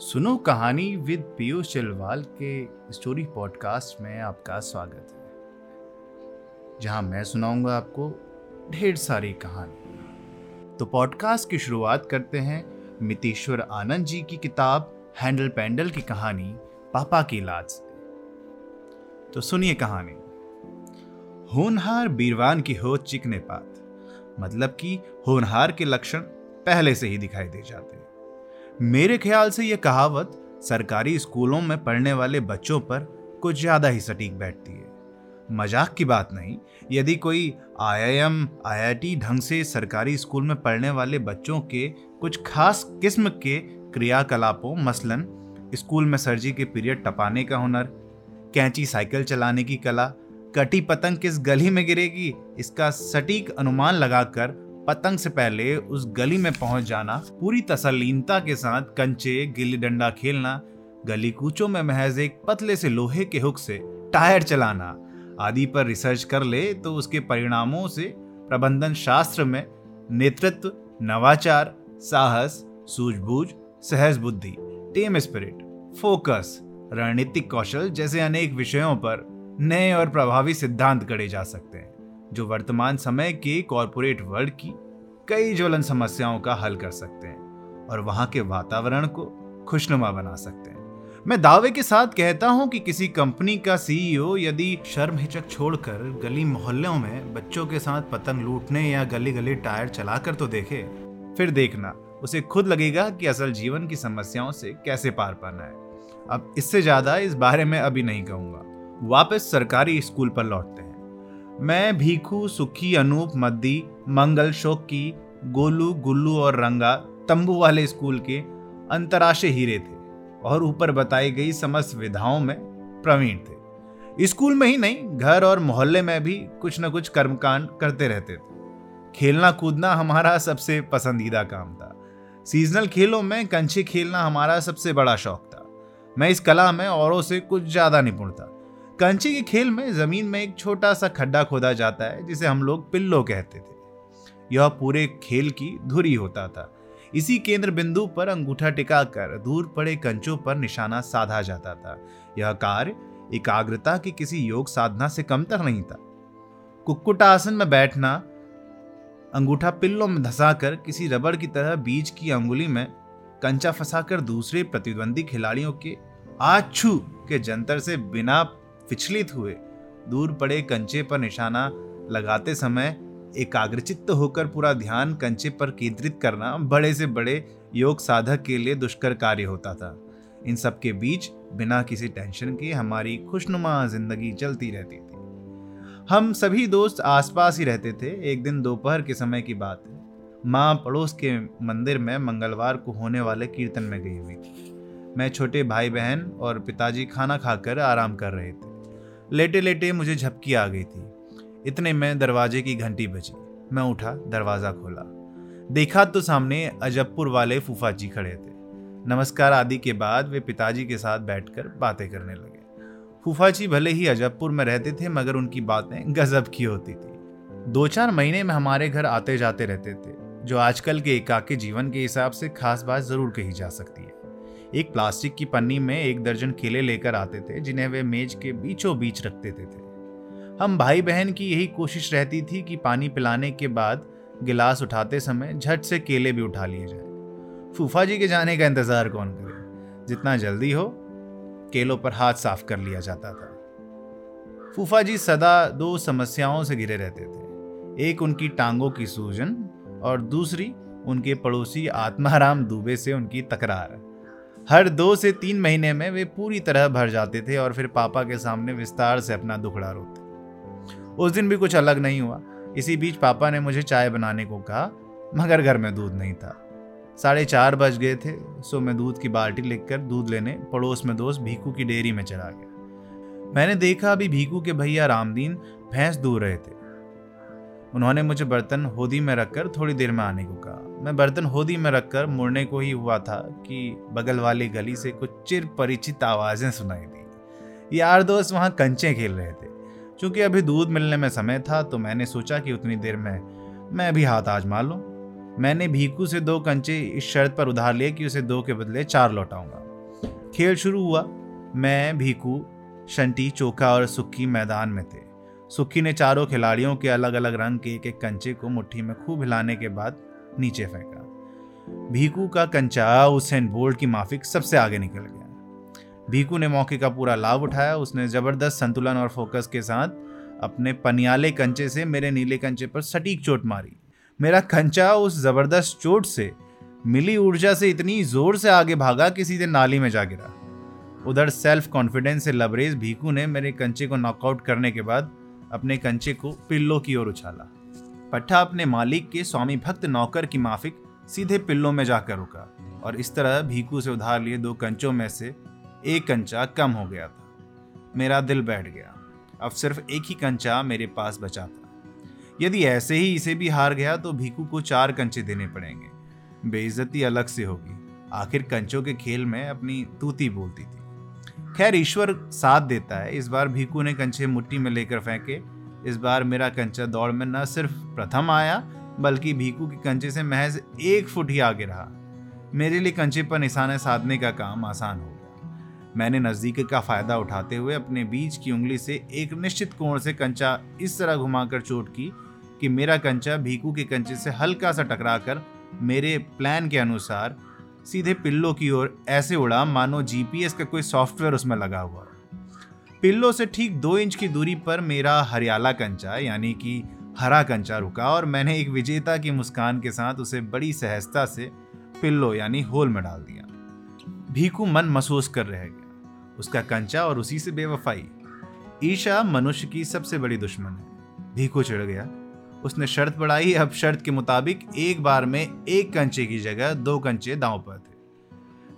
सुनो कहानी विद पीयूष चिलवाल के स्टोरी पॉडकास्ट में आपका स्वागत है, जहाँ मैं सुनाऊँगा आपको ढेर सारी कहानी तो पॉडकास्ट की शुरुआत करते हैं मितेश्वर आनंद जी की किताब हैंडल पैंडल की कहानी पापा की लाज से। तो सुनिए कहानी। होनहार बीरवान की हो चिकने पात मतलब कि होनहार के लक्षण पहले से ही दिखाई दे जाते हैं। मेरे ख्याल से यह कहावत सरकारी स्कूलों में पढ़ने वाले बच्चों पर कुछ ज़्यादा ही सटीक बैठती है। मज़ाक की बात नहीं, यदि कोई आईआईएम, आईआईटी ढंग से सरकारी स्कूल में पढ़ने वाले बच्चों के कुछ खास किस्म के क्रियाकलापों, मसलन, स्कूल में सर्जी के पीरियड टपाने का हुनर, कैंची साइकिल चलाने की कला, कटी पतंग किस गली में गिरेगी, इसका सटीक अनुमान लगाकर पतंग से पहले उस गली में पहुँच जाना, पूरी तसलीनता के साथ कंचे, गिल्ली डंडा खेलना, गली कूचों में महज एक पतले से लोहे के हुक से टायर चलाना, आदि पर रिसर्च कर ले तो उसके परिणामों से प्रबंधन शास्त्र में नेतृत्व, नवाचार, साहस, सूझबूझ, सहज बुद्धि, टीम स्पिरिट, फोकस, रणनीतिक कौशल जैसे अनेक विषयों पर नए और प्रभावी सिद्धांत गढ़े जा सकते हैं। जो वर्तमान समय के कॉरपोरेट वर्ल्ड की कई ज्वलन समस्याओं का हल कर सकते हैं और वहाँ के वातावरण को खुशनुमा बना सकते हैं। मैं दावे के साथ कहता हूँ कि किसी कंपनी का सीईओ यदि शर्म हिचक छोड़कर गली मोहल्लों में बच्चों के साथ पतंग लूटने या गली गली टायर चलाकर तो देखे, फिर देखना, उसे खुद लगेगा कि असल जीवन की समस्याओं से कैसे पार पाना है। अब इससे ज़्यादा इस बारे में अभी नहीं कहूँगा। वापस सरकारी स्कूल पर लौटते हैं। मैं भीखू, सुखी, अनूप, मद्दी, मंगल, शोकी, गोलू, गुल्लू और रंगा तंबू वाले स्कूल के अंतर्राष्ट्रीय हीरे थे और ऊपर बताई गई समस्त विधाओं में प्रवीण थे। स्कूल में ही नहीं, घर और मोहल्ले में भी कुछ न कुछ कर्मकांड करते रहते थे। खेलना कूदना हमारा सबसे पसंदीदा काम था। सीजनल खेलों में कंचे खेलना हमारा सबसे बड़ा शौक था। मैं इस कला में औरों से कुछ ज़्यादा निपुण था। कंचे के खेल में ज़मीन में एक छोटा सा खड्डा खोदा जाता है, जिसे हम लोग पिल्लो कहते थे। यह पूरे खेल की धुरी होता था। इसी केंद्र बिंदु पर अंगूठा टिकाकर दूर पड़े कंचों पर निशाना साधा जाता था। यह कार्य एकाग्रता की किसी योग साधना से कमतर नहीं था। कुक्कुट आसन में बैठना, अंगूठा पिल्लों में धसाकर किसी रबड़ की तरह बीज की अंगुली में कंचा फंसाकर दूसरे प्रतिद्वंदी खिलाड़ियों के आछू के जंतर से बिना विचलित हुए। दूर पड़े कंचे पर निशाना लगाते समय एकाग्रचित्त होकर पूरा ध्यान कंचे पर केंद्रित करना बड़े से बड़े योग साधक के लिए दुष्कर कार्य होता था। इन सब के बीच बिना किसी टेंशन के हमारी खुशनुमा ज़िंदगी चलती रहती थी। हम सभी दोस्त आसपास ही रहते थे। एक दिन दोपहर के समय की बात है। माँ पड़ोस के मंदिर में मंगलवार को होने वाले कीर्तन में गई हुई थी। मैं छोटे भाई बहन और पिताजी खाना खाकर आराम कर रहे थे। लेटे लेटे मुझे झपकी आ गई थी। इतने में दरवाजे की घंटी बजी। मैं उठा, दरवाज़ा खोला। देखा तो सामने अजबपुर वाले फूफा जी खड़े थे। नमस्कार आदि के बाद वे पिताजी के साथ बैठकर बातें करने लगे। फूफा जी भले ही अजबपुर में रहते थे, मगर उनकी बातें गजब की होती थी। दो चार महीने में हमारे घर आते जाते रहते थे, जो आजकल के एकाकी जीवन के हिसाब से खास बात ज़रूर कही जा सकती है। एक प्लास्टिक की पन्नी में एक दर्जन केले लेकर आते थे, जिन्हें वे मेज के बीचों बीच रख देते थे। हम भाई बहन की यही कोशिश रहती थी कि पानी पिलाने के बाद गिलास उठाते समय झट से केले भी उठा लिए जाए। फूफा जी के जाने का इंतज़ार कौन करे? जितना जल्दी हो, केलों पर हाथ साफ़ कर लिया जाता था। फूफा जी सदा दो समस्याओं से घिरे रहते थे। एक उनकी टांगों की सूजन और दूसरी उनके पड़ोसी आत्माराम दुबे से उनकी तकरार। हर दो से तीन महीने में वे पूरी तरह भर जाते थे और फिर पापा के सामने विस्तार से अपना दुखड़ा रोते। उस दिन भी कुछ अलग नहीं हुआ। इसी बीच पापा ने मुझे चाय बनाने को कहा, मगर घर में दूध नहीं था। साढ़े चार बज गए थे, सो मैं दूध की बाल्टी लेकर दूध लेने पड़ोस में दोस्त भीकू की डेयरी में चला गया। मैंने देखा अभी भीकू के भैया रामदीन भैंस दूर रहे थे। उन्होंने मुझे बर्तन होदी में रखकर थोड़ी देर में आने को कहा। मैं बर्तन होदी में रखकर मुड़ने को ही हुआ था कि बगल वाली गली से कुछ चिर परिचित आवाज़ें सुनाई दी। यार दोस्त, वहाँ कंचे खेल रहे थे। क्योंकि अभी दूध मिलने में समय था तो मैंने सोचा कि उतनी देर में मैं भी हाथ आजमा लूँ। मैंने भीकू से दो कंचे इस शर्त पर उधार लिए कि उसे दो के बदले चार लौटाऊँगा। खेल शुरू हुआ। मैं भीकू शंटी, चोखा और सुक्की मैदान में थे। सुक्की ने चारों खिलाड़ियों के अलग अलग रंग के एक एक कंचे को मुट्ठी में खूब हिलाने के बाद नीचे फेंका। भीकू का कंचा उसेन बोल्ट की माफिक सबसे आगे निकल गया। भीकू ने मौके का पूरा लाभ उठाया। उसने ज़बरदस्त संतुलन और फोकस के साथ अपने पनियाले कंचे से मेरे नीले कंचे पर सटीक चोट मारी। मेरा कंचा उस ज़बरदस्त चोट से, मिली ऊर्जा से इतनी ज़ोर से आगे भागा कि सीधे नाली में जा गिरा। उधर सेल्फ कॉन्फिडेंस से लबरेज भीकू ने मेरे कंचे को नॉकआउट करने के बाद अपने कंचे को पिल्लो की ओर उछाला। पट्टा अपने मालिक के स्वामी भक्त नौकर की माफिक सीधे पिल्लों में जाकर रुका और इस तरह भीकू से उधार लिए दो कंचों में से एक कंचा कम हो गया था। मेरा दिल बैठ गया। अब सिर्फ़ एक ही कंचा मेरे पास बचा था। यदि ऐसे ही इसे भी हार गया तो भीकू को चार कंचे देने पड़ेंगे। बेइज्जती अलग से होगी। आखिर कंचों के खेल में अपनी तूती बोलती थी। खैर, ईश्वर साथ देता है। इस बार भीकू ने कंचे मुट्ठी में लेकर फेंके। इस बार मेरा कंचा दौड़ में न सिर्फ़ प्रथम आया, बल्कि भीकू के कंचे से महज एक फुट ही आगे रहा। मेरे लिए कंचे पर निशाने साधने का काम आसान हो गया। मैंने नज़दीक का फ़ायदा उठाते हुए अपने बीच की उंगली से एक निश्चित कोण से कंचा इस तरह घुमाकर चोट की कि मेरा कंचा भीकू के कंचे से हल्का सा टकराकर मेरे प्लान के अनुसार सीधे पिल्लो की ओर ऐसे उड़ा, मानो जीपीएस का कोई सॉफ्टवेयर उसमें लगा हुआ पिल्लो से ठीक दो इंच की दूरी पर मेरा हरियाला कंचा, यानी कि हरा कंचा रुका और मैंने एक विजेता की मुस्कान के साथ उसे बड़ी सहजता से पिल्लो, यानी होल में डाल दिया। भीकू मन महसूस कर रह गया। उसका कंचा और उसी से बेवफाई। ईशा मनुष्य की सबसे बड़ी दुश्मन है। भीकू चिढ़ गया। उसने शर्त बढ़ाई। अब शर्त के मुताबिक एक बार में एक कंचे की जगह दो कंचे दांव पर थे।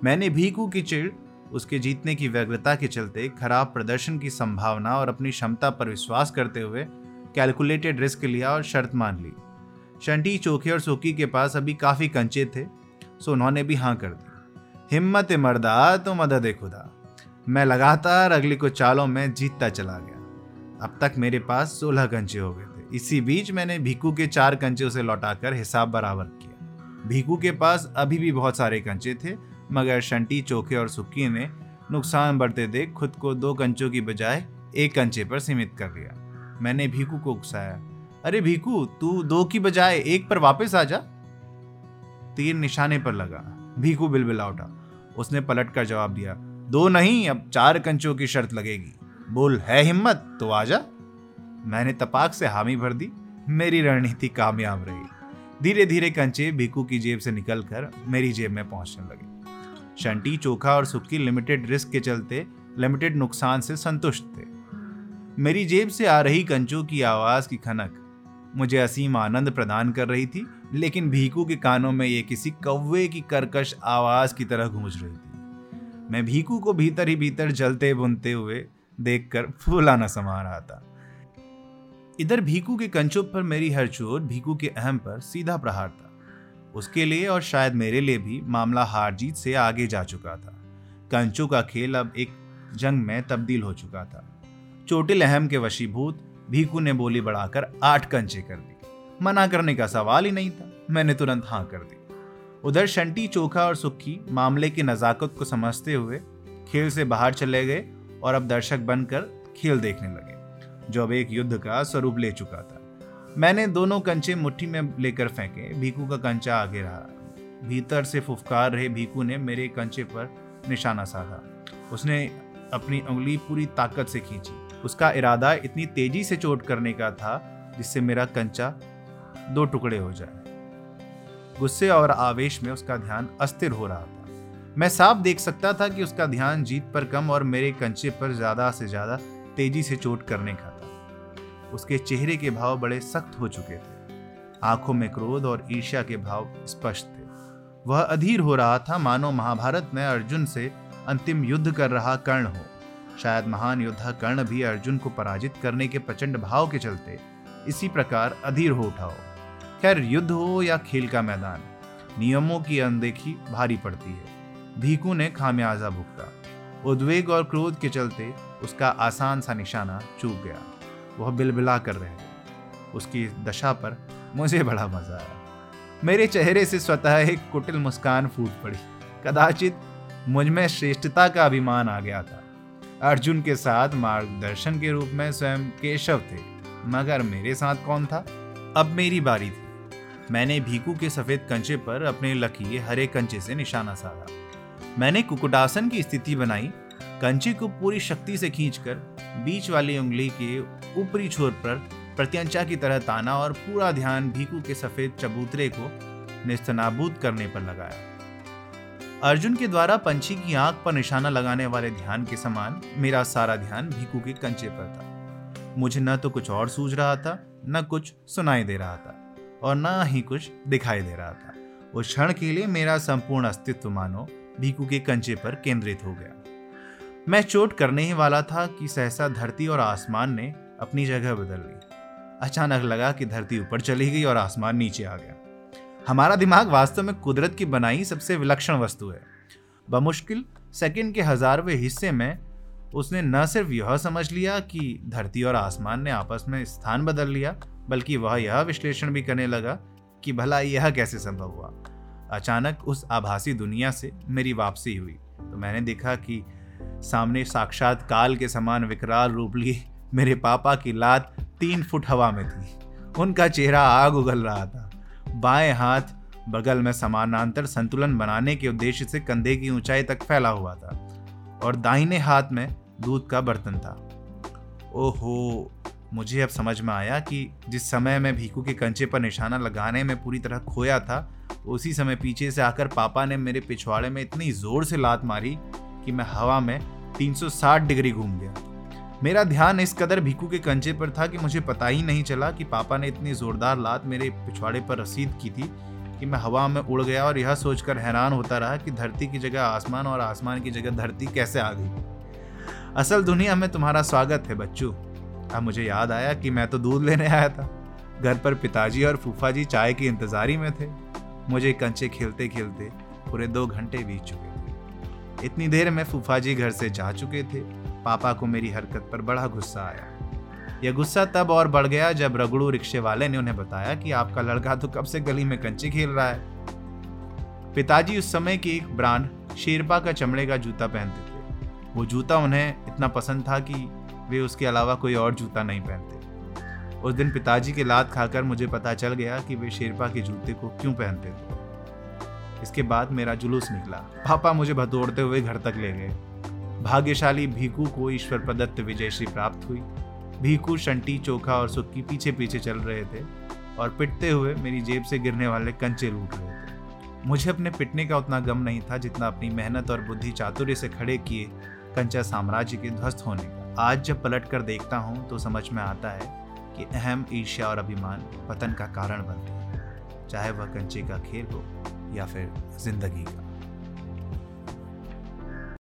मैंने भीकू की चिड़, उसके जीतने की व्यग्रता के चलते खराब प्रदर्शन की संभावना और अपनी क्षमता पर विश्वास करते हुए कैलकुलेटेड रिस्क लिया और शर्त मान ली। शंटी, चोखे और सोकी के पास अभी काफ़ी कंचे थे, सो उन्होंने भी हाँ कर दी। हिम्मत मर्दा तो मदद खुदा। मैं लगातार अगली कुछ चालों में जीतता चला गया। अब तक मेरे पास सोलह कंचे हो गए। इसी बीच मैंने भीकू के चार कंचे उसे लौटाकर हिसाब बराबर किया। भीकू के पास अभी भी बहुत सारे कंचे थे, मगर शंटी, चोखे और सुक्की ने नुकसान बढ़ते देख खुद को दो कंचों की बजाय एक कंचे पर सीमित कर लिया। मैंने भीकू को उकसाया। अरे भीकू तू दो की बजाय एक पर वापस आ जा। तीर निशाने पर लगा। भीकू बिलबिला उठा। उसने पलट कर जवाब दिया, दो नहीं, अब चार कंचों की शर्त लगेगी। बोल, है हिम्मत? तो आजा मैंने तपाक से हामी भर दी, मेरी रणनीति कामयाब रही। धीरे धीरे कंचे भीकू की जेब से निकलकर मेरी जेब में पहुँचने लगे। शंटी, चोखा और सुक्की लिमिटेड रिस्क के चलते लिमिटेड नुकसान से संतुष्ट थे। मेरी जेब से आ रही कंचों की आवाज़ की खनक मुझे असीम आनंद प्रदान कर रही थी, लेकिन भीकू के कानों में ये किसी कौवे की कर्कश आवाज़ की तरह गूंज रही थी। मैं भीकू को भीतर ही भीतर जलते बुनते हुए देखकर फूला न समा रहा था इधर भीकू के कंचों पर मेरी हर चोट भीकू के अहम पर सीधा प्रहार था। उसके लिए और शायद मेरे लिए भी मामला हार जीत से आगे जा चुका था। कंचों का खेल अब एक जंग में तब्दील हो चुका था। चोटिल अहम के वशीभूत भीकू ने बोली बढ़ाकर, आठ कंचे कर दी। मना करने का सवाल ही नहीं था। मैंने तुरंत हाँ कर दी। उधर शंटी, चोखा और सुखी मामले की नजाकत को समझते हुए खेल से बाहर चले गए और अब दर्शक बनकर खेल देखने लगे। जो अब एक युद्ध का स्वरूप ले चुका था। मैंने दोनों कंचे मुट्ठी में लेकर फेंके। भीकू का कंचा आगे रहा। भीतर से फुफकार रहे भीकू ने मेरे कंचे पर निशाना साधा। उसने अपनी उंगली पूरी ताकत से खींची। उसका इरादा इतनी तेज़ी से चोट करने का था, जिससे मेरा कंचा दो टुकड़े हो जाए। गुस्से और आवेश में उसका ध्यान अस्थिर हो रहा था। मैं साफ़ देख सकता था कि उसका ध्यान जीत पर कम और मेरे कंचे पर ज़्यादा से ज़्यादा तेज़ी से चोट करने का उसके चेहरे के भाव बड़े सख्त हो चुके थे। आँखों में क्रोध और ईर्ष्या के भाव स्पष्ट थे। वह अधीर हो रहा था, मानो महाभारत में अर्जुन से अंतिम युद्ध कर रहा कर्ण हो। शायद महान योद्धा कर्ण भी अर्जुन को पराजित करने के प्रचंड भाव के चलते इसी प्रकार अधीर हो उठा हो। खैर, युद्ध हो या खेल का मैदान, नियमों की अनदेखी भारी पड़ती है। भीकू ने खामियाजा भुगता। उद्वेग और क्रोध के चलते उसका आसान सा निशाना चूक गया। वह बिलबिला कर रह गया उसकी दशा पर मुझे बड़ा मज़ा आया। मेरे चेहरे से स्वतः एक कुटिल मुस्कान फूट पड़ी। कदाचित मुझमें श्रेष्ठता का अभिमान आ गया था। अर्जुन के साथ मार्गदर्शन के रूप में स्वयं केशव थे, मगर मेरे साथ कौन था? अब मेरी बारी थी। मैंने भीकू के सफ़ेद कंचे पर अपने लकीर हरे कंचे से निशाना साधा। मैंने कुकुटासन की स्थिति बनाई। कंचे को पूरी शक्ति से खींचकर बीच वाली उंगली के ऊपरी छोर पर प्रत्यंचा की तरह ताना और पूरा ध्यान भीकू के सफ़ेद चबूतरे को निस्तनाबूद करने पर लगाया। अर्जुन के द्वारा पंछी की आँख पर निशाना लगाने वाले ध्यान के समान मेरा सारा ध्यान भीकू के कंचे पर था। मुझे न तो कुछ और सूझ रहा था, न कुछ सुनाई दे रहा था और न ही कुछ दिखाई दे रहा था। उस क्षण के लिए मेरा संपूर्ण अस्तित्व मानो भीकू के कंचे पर केंद्रित हो गया। मैं चोट करने ही वाला था कि सहसा धरती और आसमान ने अपनी जगह बदल ली। अचानक लगा कि धरती ऊपर चली गई और आसमान नीचे आ गया। हमारा दिमाग वास्तव में कुदरत की बनाई सबसे विलक्षण वस्तु है। बमुश्किल सेकंड के हजारवें हिस्से में उसने न सिर्फ़ यह समझ लिया कि धरती और आसमान ने आपस में स्थान बदल लिया, बल्कि वह यह विश्लेषण भी करने लगा कि भला यह कैसे संभव हुआ। अचानक उस आभासी दुनिया से मेरी वापसी हुई। तो मैंने देखा कि सामने साक्षात काल के समान विकराल रूप लिए मेरे पापा की लात तीन फुट हवा में थी। उनका चेहरा आग उगल रहा था। बाएँ हाथ बगल में समानांतर संतुलन बनाने के उद्देश्य से कंधे की ऊंचाई तक फैला हुआ था और दाहिने हाथ में दूध का बर्तन था। ओहो, मुझे अब समझ में आया कि जिस समय मैं भीकू के कंचे पर निशाना लगाने में पूरी तरह खोया था, उसी समय पीछे से आकर पापा ने मेरे पिछवाड़े में इतनी ज़ोर से लात मारी कि मैं हवा में 360 डिग्री घूम गया। मेरा ध्यान इस कदर भिकू के कंचे पर था कि मुझे पता ही नहीं चला कि पापा ने इतनी जोरदार लात मेरे पिछवाड़े पर रसीद की थी कि मैं हवा में उड़ गया और यह सोचकर हैरान होता रहा कि धरती की जगह आसमान और आसमान की जगह धरती कैसे आ गई। असल दुनिया में तुम्हारा स्वागत है, बच्चू। अब मुझे याद आया कि मैं तो दूध लेने आया था। घर पर पिताजी और फूफा जी चाय की इंतजारी में थे। मुझे कंचे खेलते खेलते पूरे दो घंटे बीत चुके थे। इतनी देर में फूफा जी घर से जा चुके थे। पापा को मेरी हरकत पर बड़ा गुस्सा आया। यह गुस्सा तब और बढ़ गया जब रगड़ू रिक्शे वाले ने उन्हें बताया कि आपका लड़का तो कब से गली में कंचे खेल रहा है। पिताजी उस समय की एक ब्रांड, शेरपा का चमड़े का जूता पहनते थे। वो जूता उन्हें इतना पसंद था कि वे उसके अलावा कोई और जूता नहीं पहनते। उस दिन पिताजी के लात खाकर मुझे पता चल गया कि वे शेरपा के जूते को क्यों पहनते थे। इसके बाद मेरा जुलूस निकला। पापा मुझे भतोड़ते हुए घर तक ले गए। भाग्यशाली भीकू को ईश्वर प्रदत्त विजयश्री प्राप्त हुई। भीकू शंटी, चोखा और सुक्की पीछे पीछे चल रहे थे और पिटते हुए मेरी जेब से गिरने वाले कंचे लूट रहे थे। मुझे अपने पिटने का उतना गम नहीं था जितना अपनी मेहनत और बुद्धि चातुर्य से खड़े किए कंचा साम्राज्य के ध्वस्त होने का। आज जब पलट कर देखता हूँ तो समझ में आता है कि अहम ईर्ष्या और अभिमान पतन का कारण बनते हैं, चाहे वह कंचे का खेल हो या फिर ज़िंदगी का।